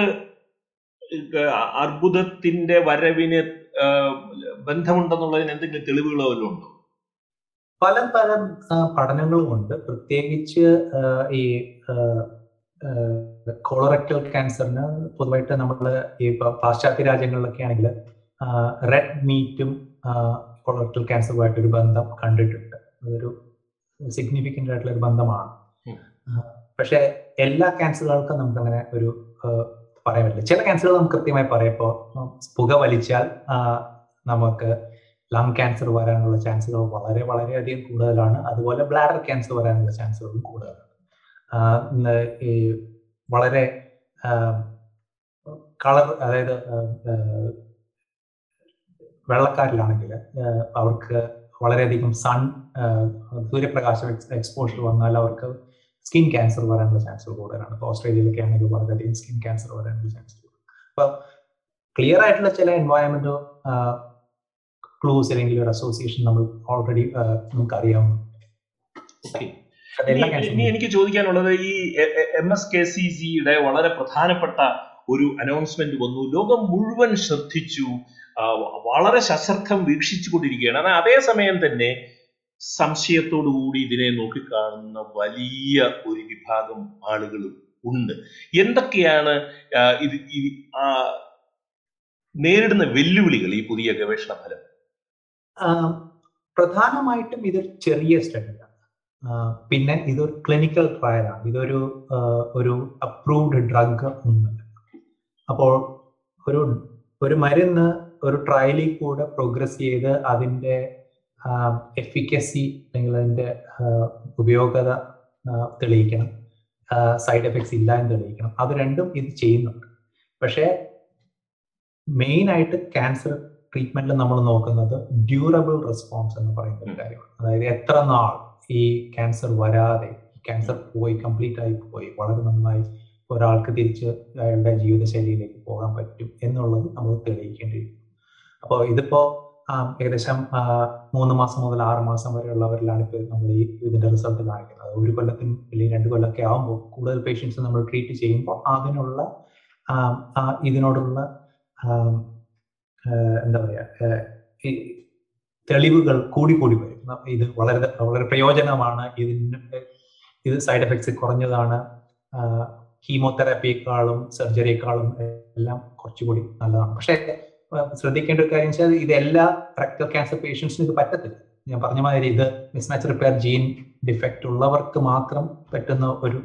അർബുദത്തിന്റെ വരവിന് ബന്ധമുണ്ടെന്നുള്ളതിന് എന്തെങ്കിലും തെളിവുകളോ വല്ലതും ഉണ്ടോ? പല പല പഠനങ്ങളും ഉണ്ട് പ്രത്യേകിച്ച് ഈ കോളറക്ടൽ ക്യാൻസറിന് പൊതുവായിട്ട് നമ്മൾ ഈ പാശ്ചാത്യ രാജ്യങ്ങളിലൊക്കെ ആണെങ്കിൽ റെഡ് മീറ്റും കൊളറക്ടൽ ക്യാൻസറുമായിട്ട് ഒരു ബന്ധം കണ്ടിട്ടുണ്ട്. അതൊരു സിഗ്നിഫിക്കന്റ് ആയിട്ടുള്ള ഒരു ബന്ധമാണ്. പക്ഷെ എല്ലാ ക്യാൻസറുകൾക്കും നമുക്ക് അങ്ങനെ ഒരു പറയാൻ പറ്റില്ല. ചില ക്യാൻസറുകൾ നമുക്ക് കൃത്യമായി പറയാം. ഇപ്പോൾ പുക വലിച്ചാൽ നമുക്ക് ലങ് ക്യാൻസർ വരാനുള്ള ചാൻസുകൾ വളരെ വളരെയധികം കൂടുതലാണ്. അതുപോലെ ബ്ലാഡർ ക്യാൻസർ വരാനുള്ള ചാൻസുകളും കൂടുതലാണ്. ഈ വളരെ കളർ അതായത് വെള്ളക്കാരിലാണെങ്കിൽ അവർക്ക് വളരെയധികം സൺ സൂര്യപ്രകാശം എക്സ്പോഷർ വന്നാൽ അവർക്ക് സ്കിൻ ക്യാൻസർ വരാനുള്ള ചാൻസ് കൂടുതലാണ്. ഇപ്പോൾ ഓസ്ട്രേലിയയിലൊക്കെ ആണെങ്കിൽ വളരെയധികം സ്കിൻ ക്യാൻസർ വരാനുള്ള ചാൻസ് കൂടുതൽ. അപ്പൊ ക്ലിയർ ആയിട്ടുള്ള ചില എൻവയോൺമെന്റ് ക്ലൂസ് അല്ലെങ്കിൽ ഒരു അസോസിയേഷൻ നമ്മൾ ഓൾറെഡി നമുക്ക് അറിയാവുന്നു ഇനി എനിക്ക് ചോദിക്കാനുള്ളത് ഈ എം എസ് കെ സി സിയുടെ വളരെ പ്രധാനപ്പെട്ട ഒരു അനൗൺസ്മെന്റ് വന്നു. ലോകം മുഴുവൻ ശ്രദ്ധിച്ചു. വളരെ സശ്രദ്ധം വീക്ഷിച്ചു കൊണ്ടിരിക്കുകയാണ് അതേസമയം തന്നെ സംശയത്തോടു കൂടി ഇതിനെ നോക്കിക്കാണുന്ന വലിയ ഒരു വിഭാഗം ആളുകളും ഉണ്ട്. എന്തൊക്കെയാണ് ഇത് ഈ നേരിടുന്ന വെല്ലുവിളികൾ ഈ പുതിയ ഗവേഷണ ഫലം? പ്രധാനമായിട്ടും ഇതൊരു ചെറിയ സ്റ്റഡിയാണ് പിന്നെ ഇതൊരു ക്ലിനിക്കൽ ട്രയലാണ് ഇതൊരു ഒരു അപ്രൂവ്ഡ് ഡ്രഗ് ഒന്നുമല്ല. അപ്പോൾ ഒരു ഒരു മരുന്ന് ഒരു ട്രയലിൽ കൂടെ പ്രോഗ്രസ് ചെയ്ത് അതിന്റെ എഫിക്കസി അല്ലെങ്കിൽ അതിന്റെ ഉപയോഗത തെളിയിക്കണം. സൈഡ് എഫക്ട്സ് ഇല്ല എന്ന് തെളിയിക്കണം. അത് രണ്ടും ഇത് ചെയ്യുന്നുണ്ട്. പക്ഷേ മെയിൻ ആയിട്ട് ക്യാൻസർ ട്രീറ്റ്മെന്റിൽ നമ്മൾ നോക്കുന്നത് ഡ്യൂറബിൾ റെസ്പോൺസ് എന്ന് പറയുന്ന ഒരു കാര്യമാണ്. അതായത് എത്ര നാൾ ഈ ക്യാൻസർ വരാതെ ക്യാൻസർ പോയി കംപ്ലീറ്റ് ആയി പോയി വളരെ നന്നായി ഒരാൾക്ക് തിരിച്ച് അയാളുടെ ജീവിതശൈലിയിലേക്ക് പോകാൻ പറ്റും എന്നുള്ളത് നമ്മൾ തെളിയിക്കേണ്ടിയിരിക്കും അപ്പോൾ ഇതിപ്പോ ഏകദേശം മൂന്ന് മാസം മുതൽ ആറ് മാസം വരെയുള്ളവരിലാണ് ഇപ്പോൾ നമ്മൾ ഈ ഇതിന്റെ റിസൾട്ട് കാണിക്കുന്നത്. ഒരു കൊല്ലത്തിന് അല്ലെങ്കിൽ രണ്ട് കൊല്ലമൊക്കെ ആകുമ്പോൾ കൂടുതൽ പേഷ്യൻസ് നമ്മൾ ട്രീറ്റ് ചെയ്യുമ്പോൾ അതിനുള്ള ഇതിനോടുള്ള എന്താ പറയുക തെളിവുകൾ കൂടി കൂടി വരും. ഇത് വളരെ വളരെ പ്രയോജനമാണ്. ഇതിന് ഇത് സൈഡ് എഫക്ട്സ് കുറഞ്ഞതാണ്. ഹീമോതെറാപ്പിയേക്കാളും സർജറിയേക്കാളും എല്ലാം കുറച്ചുകൂടി നല്ലതാണ്. പക്ഷേ ശ്രദ്ധിക്കേണ്ട ഒരു കാര്യം വെച്ചാൽ ഇത് എല്ലാ റെക്ടൽ ക്യാൻസർ പേഷ്യൻസിനും ഇത് പറ്റത്തില്ല. ഞാൻ പറഞ്ഞ മാതിരി ഇത് മിസ്മാച്ച് റിപ്പയർ ജീൻ ഡിഫക്റ്റ് ഉള്ളവർക്ക് മാത്രം പറ്റുന്ന ഒരു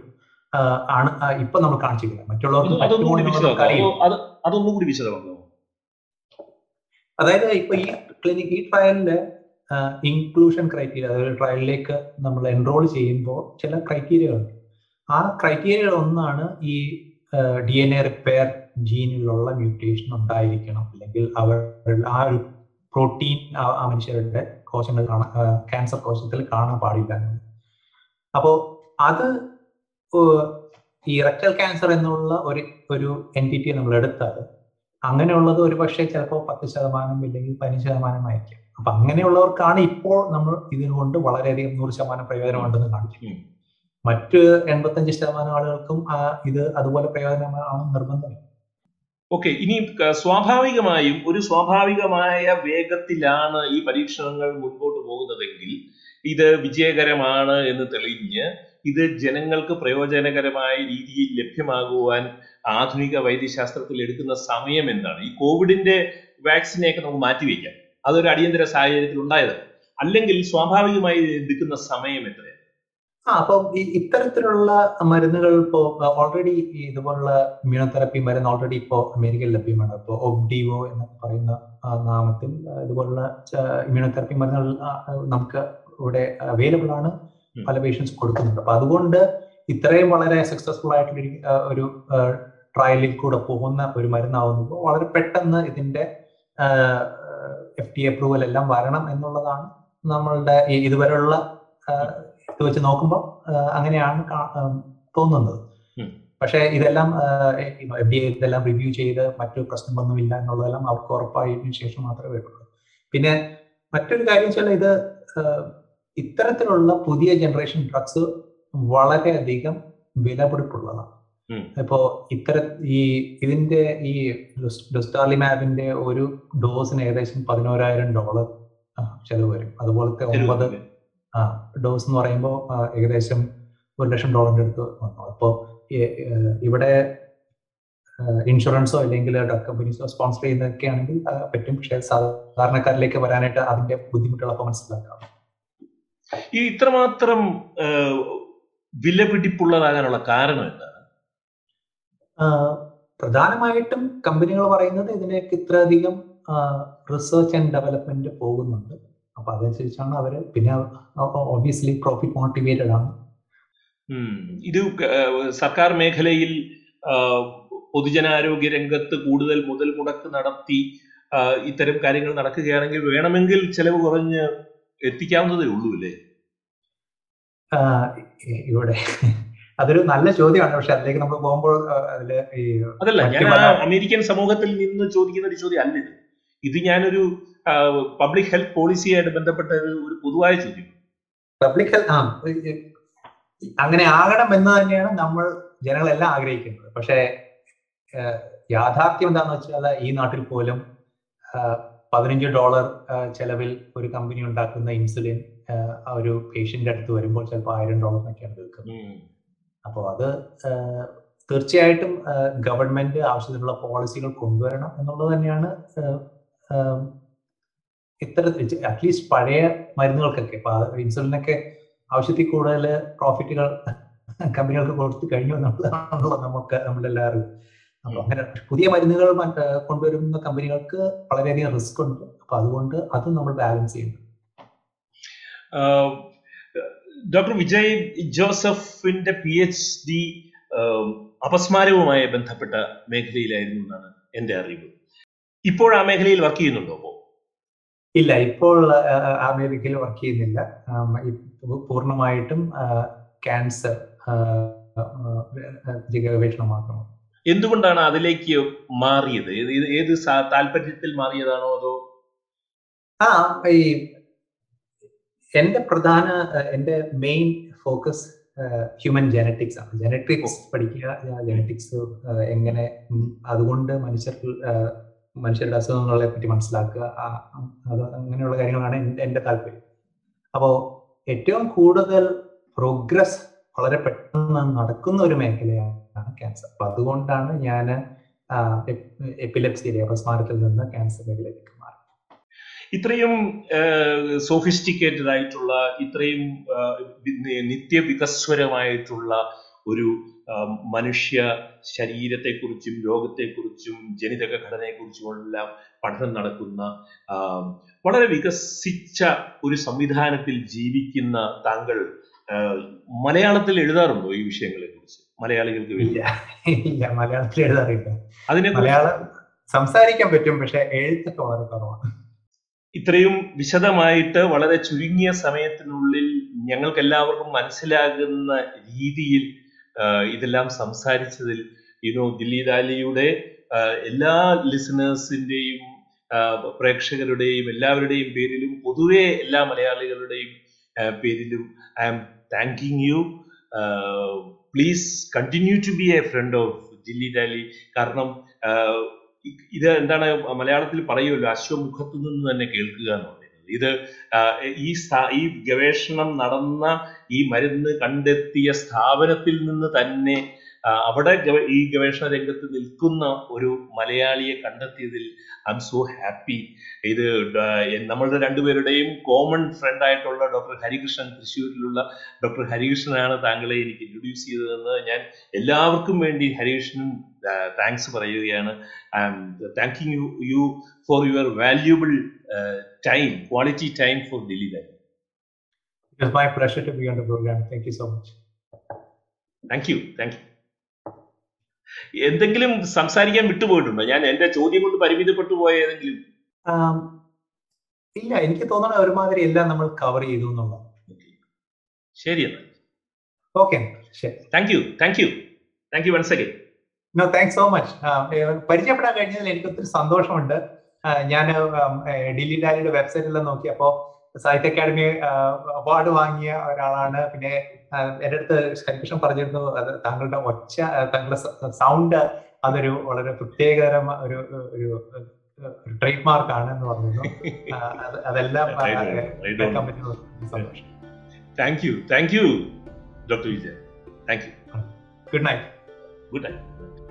ആണ് ഇപ്പൊ നമ്മൾ കാണിച്ചിരിക്കുന്നത്. മറ്റുള്ളവർക്ക് അതായത് ഇപ്പൊ ഈ ക്ലിനിക് ഈ ട്രയലിന്റെ ഇൻക്ലൂഷൻ ക്രൈറ്റീരിയ അതായത് ട്രയലിലേക്ക് നമ്മൾ എൻറോൾ ചെയ്യുമ്പോൾ ചില ക്രൈറ്റീരിയകളുണ്ട് ആ ക്രൈറ്റീരിയകൾ ഒന്നാണ് ഈ ഡി എൻ എ റിപ്പയർ ജീനിലുള്ള മ്യൂട്ടേഷൻ ഉണ്ടായിരിക്കണം. അല്ലെങ്കിൽ അവർ ആ ഒരു പ്രോട്ടീൻ ആ മനുഷ്യരുടെ കോശങ്ങൾ ക്യാൻസർ കോശത്തിൽ കാണാൻ പാടില്ല അപ്പോൾ അത് ഈ റെക്ടൽ ക്യാൻസർ എന്നുള്ള ഒരു ഒരു എന്റിറ്റി നമ്മൾ എടുത്താൽ അങ്ങനെയുള്ളത് ഒരു പക്ഷേ ചിലപ്പോൾ പത്ത് ശതമാനം ഇല്ലെങ്കിൽ പതിനഞ്ച് ശതമാനമായിരിക്കും അപ്പൊ അങ്ങനെയുള്ളവർക്കാണ് ഇപ്പോൾ നമ്മൾ ഇതിനുകൊണ്ട് വളരെയധികം നൂറ് ശതമാനം പ്രയോജനമുണ്ടെന്ന് കാണിക്കുന്നത്. മറ്റ് എൺപത്തഞ്ച് ശതമാനം ആളുകൾക്കും ഇത് അതുപോലെ പ്രയോജനമാണ് നിർബന്ധം ഓക്കെ ഇനി സ്വാഭാവികമായും ഒരു സ്വാഭാവികമായ വേഗത്തിലാണ് ഈ പരീക്ഷണങ്ങൾ മുൻപോട്ട് പോകുന്നതെങ്കിൽ ഇത് വിജയകരമാണ് എന്ന് തെളിഞ്ഞ് ഇത് ജനങ്ങൾക്ക് പ്രയോജനകരമായ രീതിയിൽ ലഭ്യമാകുവാൻ ആധുനിക വൈദ്യശാസ്ത്രത്തിൽ എടുക്കുന്ന സമയം എന്താണ്? ഈ കോവിഡിന്റെ വാക്സിനെയൊക്കെ നമുക്ക് മാറ്റിവെക്കാം. അതൊരു അടിയന്തര സാഹചര്യത്തിൽ ഉണ്ടായത് അല്ലെങ്കിൽ സ്വാഭാവികമായി എടുക്കുന്ന സമയം എത്രയാണ്? ആ അപ്പൊ ഇത്തരത്തിലുള്ള മരുന്നുകൾ ഇപ്പോ ഓൾറെഡി ഇതുപോലുള്ള ഇമ്മ്യൂണോതെറാപ്പി മരുന്ന് ഓൾറെഡി ഇപ്പോ അമേരിക്കയിൽ ലഭ്യമാണ്. ഇപ്പോൾ ഒബ്ഡിവോ എന്ന് പറയുന്ന നാമത്തിൽ ഇതുപോലുള്ള ഇമ്മ്യൂണോതെറാപ്പി മരുന്നുകൾ നമുക്ക് ഇവിടെ അവൈലബിൾ ആണ്. പല പേഷ്യൻസ് കൊടുക്കുന്നുണ്ട്. അപ്പൊ അതുകൊണ്ട് ഇത്രയും വളരെ സക്സസ്ഫുൾ ആയിട്ട് ഒരു ട്രയലിൽ കൂടെ പോകുന്ന ഒരു മരുന്നാവുമ്പോൾ വളരെ പെട്ടെന്ന് ഇതിന്റെ എഫ് ടി അപ്രൂവൽ എല്ലാം വരണം എന്നുള്ളതാണ് നമ്മളുടെ ഇതുവരെയുള്ള ഇത് വെച്ച് നോക്കുമ്പോൾ അങ്ങനെയാണ് തോന്നുന്നത്. പക്ഷേ ഇതെല്ലാം എഫ് ഡി എ ഇതെല്ലാം റിവ്യൂ ചെയ്ത് മറ്റു പ്രശ്നമൊന്നുമില്ല എന്നുള്ളതെല്ലാം അവർക്ക് ഉറപ്പായതിനു ശേഷം മാത്രമേ വരുള്ളൂ. പിന്നെ മറ്റൊരു കാര്യം വെച്ചാൽ ഇത് ഇത്തരത്തിലുള്ള പുതിയ ജനറേഷൻ ഡ്രഗ്സ് വളരെയധികം വിലപിടിപ്പുള്ളതാണ്. ഇപ്പോ ഇത്തര ഈ ഇതിന്റെ ഈ ഡൊസ്റ്റാർലിമാബിന്റെ ഒരു ഡോസിന് ഏകദേശം പതിനോരായിരം ഡോളർ ചെലവ് വരും. അതുപോലത്തെ ഒമ്പത് ഡോസ് എന്ന് പറയുമ്പോൾ ഏകദേശം ഒരു ലക്ഷം ഡോളറിന്റെ അടുത്ത് വന്നു. അപ്പോൾ ഇവിടെ ഇൻഷുറൻസോ അല്ലെങ്കിൽ ഡ്രഗ് കമ്പനീസോ സ്പോൺസർ ചെയ്യുന്നതൊക്കെ ആണെങ്കിൽ പറ്റും. പക്ഷേ സാധാരണക്കാരിലേക്ക് വരാനായിട്ട് അതിന്റെ ബുദ്ധിമുട്ടുകളൊക്കെ മനസ്സിലാക്കാം ഈ ഇത്രമാത്രം വിലപിടിപ്പുള്ളതാകാനുള്ള കാരണം എന്താണ് പ്രധാനമായിട്ടും കമ്പനികൾ പറയുന്നത് ഇതിലേക്ക് ഇത്രയധികം റിസർച്ച് ആൻഡ് ഡെവലപ്മെന്റ് പോകുന്നുണ്ട്. അപ്പൊ അതനുസരിച്ചാണ് അവർ പിന്നെ ഒബിയസ്ലി പ്രോഫിറ്റ് മോട്ടിവേറ്റഡ് ആണ്. ഇത് സർക്കാർ മേഖലയിൽ പൊതുജനാരോഗ്യ രംഗത്ത് കൂടുതൽ മുതൽ മുടക്ക് നടത്തി ഇത്തരം കാര്യങ്ങൾ നടക്കുകയാണെങ്കിൽ വേണമെങ്കിൽ ചെലവ് കുറഞ്ഞ് എത്തിക്കാവുന്നതേ ഉള്ളൂ അല്ലേ? ഇവിടെ അതൊരു നല്ല ചോദ്യമാണ്. പക്ഷെ അതിലേക്ക് നമ്മൾ പോകുമ്പോൾ അതിൽ അതല്ല ഞാൻ അമേരിക്കൻ സമൂഹത്തിൽ നിന്ന് ചോദിക്കുന്ന ഒരു ചോദ്യം അല്ല ഇത്. ഇത് ഞാനൊരു പബ്ലിക് ഹെൽത്ത് പോളിസിയായിട്ട് ബന്ധപ്പെട്ട ഒരു പൊതുവായ ചോദ്യം. പബ്ലിക് ഹെൽത്ത് ആ അങ്ങനെ ആകണം എന്ന് തന്നെയാണ് നമ്മൾ ജനങ്ങളെല്ലാം ആഗ്രഹിക്കുന്നത്. പക്ഷേ യാഥാർത്ഥ്യം എന്താണെന്ന് വെച്ചാൽ ഈ നാട്ടിൽ പോലും പതിനഞ്ച് ഡോളർ ചെലവിൽ ഒരു കമ്പനി ഉണ്ടാക്കുന്ന ഇൻസുലിൻ ഒരു പേഷ്യന്റ് അടുത്ത് വരുമ്പോൾ ചിലപ്പോൾ ആയിരം ഡോളറിനൊക്കെയാണ് തീർക്കുന്നത് അപ്പോൾ അത് തീർച്ചയായിട്ടും ഗവൺമെന്റ് ആവശ്യത്തിനുള്ള പോളിസികൾ കൊണ്ടുവരണം എന്നുള്ളത് തന്നെയാണ് ഇത്തരത്തിൽ അറ്റ്ലീസ്റ്റ് പഴയ മരുന്നുകൾക്കൊക്കെ ഇപ്പൊ ഇൻസുലിനൊക്കെ ആവശ്യത്തിൽ കൂടുതൽ പ്രോഫിറ്റുകൾ കമ്പനികൾക്ക് കൊടുത്തു കഴിഞ്ഞു എന്നുള്ളതാണല്ലോ നമുക്ക് നമ്മളെല്ലാവരും അപ്പൊ അങ്ങനെ പുതിയ മരുന്നുകൾ കൊണ്ടുവരുന്ന കമ്പനികൾക്ക് വളരെയധികം റിസ്ക് ഉണ്ട്. അപ്പൊ അതുകൊണ്ട് അത് നമ്മൾ ബാലൻസ് ചെയ്യുന്നു ഡോക്ടർ വിജയ് ജോസഫിന്റെ പി എച്ച് ഡി അപസ്മാരവുമായി ബന്ധപ്പെട്ട മേഖലയിലായിരുന്നു എന്നാണ് എന്റെ അറിവ്. ഇപ്പോൾ ആ മേഖലയിൽ വർക്ക് ചെയ്യുന്നുണ്ടോ അപ്പോ? ഇല്ല ഇപ്പോൾ ആ മേഖലയിൽ വർക്ക് ചെയ്യുന്നില്ല. പൂർണമായിട്ടും ക്യാൻസർ ഗവേഷണം മാത്രമാണ് എന്തുകൊണ്ടാണ് അതിലേക്ക് മാറിയത്? ഏത് താല്പര്യത്തിൽ മാറിയതാണോ അതോ? ആ ഈ എന്റെ പ്രധാന എന്റെ മെയിൻ ഫോക്കസ് ഹ്യൂമൻ ജനറ്റിക്സ് ആണ്. ജനറ്റിക്സ് പഠിക്കുക ജനറ്റിക്സ് എങ്ങനെ അതുകൊണ്ട് മനുഷ്യർക്ക് മനുഷ്യരുടെ അസുഖങ്ങളെ പറ്റി മനസ്സിലാക്കുക അത് അങ്ങനെയുള്ള കാര്യങ്ങളാണ് എന്റെ താല്പര്യം. അപ്പോൾ ഏറ്റവും കൂടുതൽ പ്രോഗ്രസ് വളരെ പെട്ടെന്ന് നടക്കുന്ന ഒരു മേഖലയാണ് ക്യാൻസർ അപ്പൊ അതുകൊണ്ടാണ് ഞാൻ എപ്പിലെപ്സിയിലെ അപസ്മാരത്തിൽ നിന്ന് ക്യാൻസർ മേഖലയിലേക്ക് മാറി. ഇത്രയും സോഫിസ്റ്റിക്കേറ്റഡ് ആയിട്ടുള്ള ഇത്രയും നിത്യവികസ്വരമായിട്ടുള്ള ഒരു മനുഷ്യ ശരീരത്തെക്കുറിച്ചും രോഗത്തെക്കുറിച്ചും ജനിതക ഘടനയെക്കുറിച്ചുമെല്ലാം പഠനം നടക്കുന്ന വളരെ വികസിച്ച ഒരു സംവിധാനത്തിൽ ജീവിക്കുന്ന താങ്കൾ മലയാളത്തിൽ എഴുതാറുണ്ടോ ഈ വിഷയങ്ങളെ കുറിച്ച് മലയാളികൾക്ക് ഇല്ല. മലയാളത്തിൽ എഴുതാറില്ല. അതിനെ മലയാളം സംസാരിക്കാൻ പറ്റും പക്ഷെ എഴുത്തൊക്കെ വളരെ കുറവാണ് ഇത്രയും വിശദമായിട്ട് വളരെ ചുരുങ്ങിയ സമയത്തിനുള്ളിൽ ഞങ്ങൾക്ക് എല്ലാവർക്കും മനസ്സിലാകുന്ന രീതിയിൽ ഇതെല്ലാം സംസാരിച്ചതിൽ യുനോ ദില്ലി ദാലിയുടെ എല്ലാ ലിസണേഴ്സിന്റെയും പ്രേക്ഷകരുടെയും എല്ലാവരുടെയും പേരിലും പൊതുവെ എല്ലാ മലയാളികളുടെയും പേരിലും I am thanking you please continue to be a friend of Dilli Dali കാരണം ഇത് എന്താണ് മലയാളത്തിൽ പറയുമല്ലോ അശ്വമുഖത്തു നിന്ന് തന്നെ കേൾക്കുക എന്ന് പറയുന്നത്. ഇത് ഈ ഈ ഗവേഷണം നടന്ന ഈ മരുന്ന് കണ്ടെത്തിയ സ്ഥാപനത്തിൽ നിന്ന് തന്നെ അവിടെ ഈ ഗവേഷണ രംഗത്ത് നിൽക്കുന്ന ഒരു മലയാളിയെ കണ്ടെത്തിയതിൽ ഐ എം സോ ഹാപ്പി ഇത് നമ്മളുടെ രണ്ടുപേരുടെയും കോമൺ ഫ്രണ്ട് ആയിട്ടുള്ള ഡോക്ടർ ഹരികൃഷ്ണൻ തൃശ്ശൂരിലുള്ള ഡോക്ടർ ഹരികൃഷ്ണനാണ് താങ്കളെ എനിക്ക് ഇൻട്രൊഡ്യൂസ് ചെയ്തതെന്ന് ഞാൻ എല്ലാവർക്കും വേണ്ടി ഹരികൃഷ്ണൻ താങ്ക്സ് പറയുകയാണ്. I am thanking you you for your valuable time quality time for delivery. Dali It was my pleasure to be on the program. Thank you so much. Thank you thank you എന്തെങ്കിലും സംസാരിക്കാൻ വിട്ടുപോയിട്ടുണ്ടോ? ഞാൻ എന്റെ ചോദ്യം കൊണ്ട് പരിമിതപ്പെട്ടു പോയ ഏതെങ്കിലും ഇല്ല എനിക്ക് തോന്നണ ഒരുമാതിരി എല്ലാം നമ്മൾ കവർ ചെയ്തു എന്നുള്ളത് ശരി എന്നാൽ okay thank you thank you thank you once again no thanks so much പരിചയപ്പെടാൻ കഴിഞ്ഞതിൽ എനിക്ക് ഒത്തിരി സന്തോഷമുണ്ട്. ഞാൻ ഡില്ലി ഡാലിയുടെ വെബ്സൈറ്റിൽ നോക്കിയപ്പോൾ സാഹിത്യ അക്കാദമി അവാർഡ് വാങ്ങിയ ഒരാളാണ്. പിന്നെ എന്റെ അടുത്ത് ഹരികൃഷ്ണൻ പറഞ്ഞിരുന്നു അത് താങ്കളുടെ ഒച്ച താങ്കളുടെ സൗണ്ട് അതൊരു വളരെ പ്രത്യേകതരം ഒരു ഒരു ട്രേഡ് മാർക്ക് ആണ് എന്ന് പറഞ്ഞിരുന്നു അതെല്ലാം സന്തോഷം thank you thank you doctor Vijay thank you good night good night